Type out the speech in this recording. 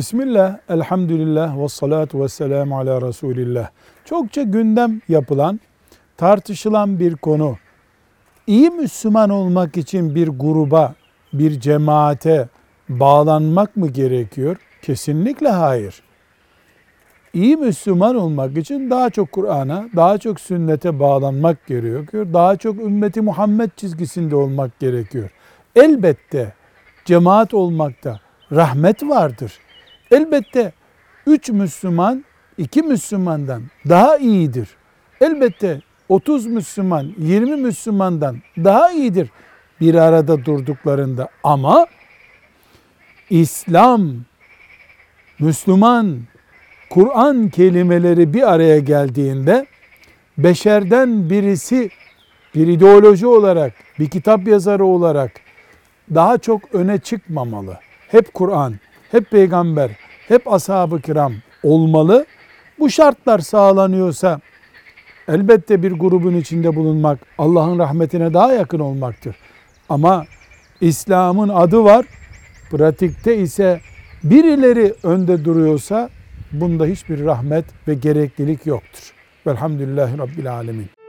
Bismillah, elhamdülillah ve salatu ve selamu ala Resulillah. Çokça gündem yapılan, tartışılan bir konu. İyi Müslüman olmak için bir gruba, bir cemaate bağlanmak mı gerekiyor? Kesinlikle hayır. İyi Müslüman olmak için daha çok Kur'an'a, daha çok sünnete bağlanmak gerekiyor. Daha çok ümmeti Muhammed çizgisinde olmak gerekiyor. Elbette cemaat olmakta rahmet vardır. Elbette üç Müslüman iki Müslümandan daha iyidir. Elbette 30 Müslüman 20 Müslümandan daha iyidir bir arada durduklarında ama İslam, Müslüman, Kur'an kelimeleri bir araya geldiğinde beşerden birisi bir ideoloji olarak, bir kitap yazarı olarak daha çok öne çıkmamalı. Hep Kur'an, hep peygamber, hep ashab-ı kiram olmalı. Bu şartlar sağlanıyorsa elbette bir grubun içinde bulunmak Allah'ın rahmetine daha yakın olmaktır. Ama İslam'ın adı var. Pratikte ise birileri önde duruyorsa bunda hiçbir rahmet ve gereklilik yoktur. Velhamdülillahi Rabbil Alemin.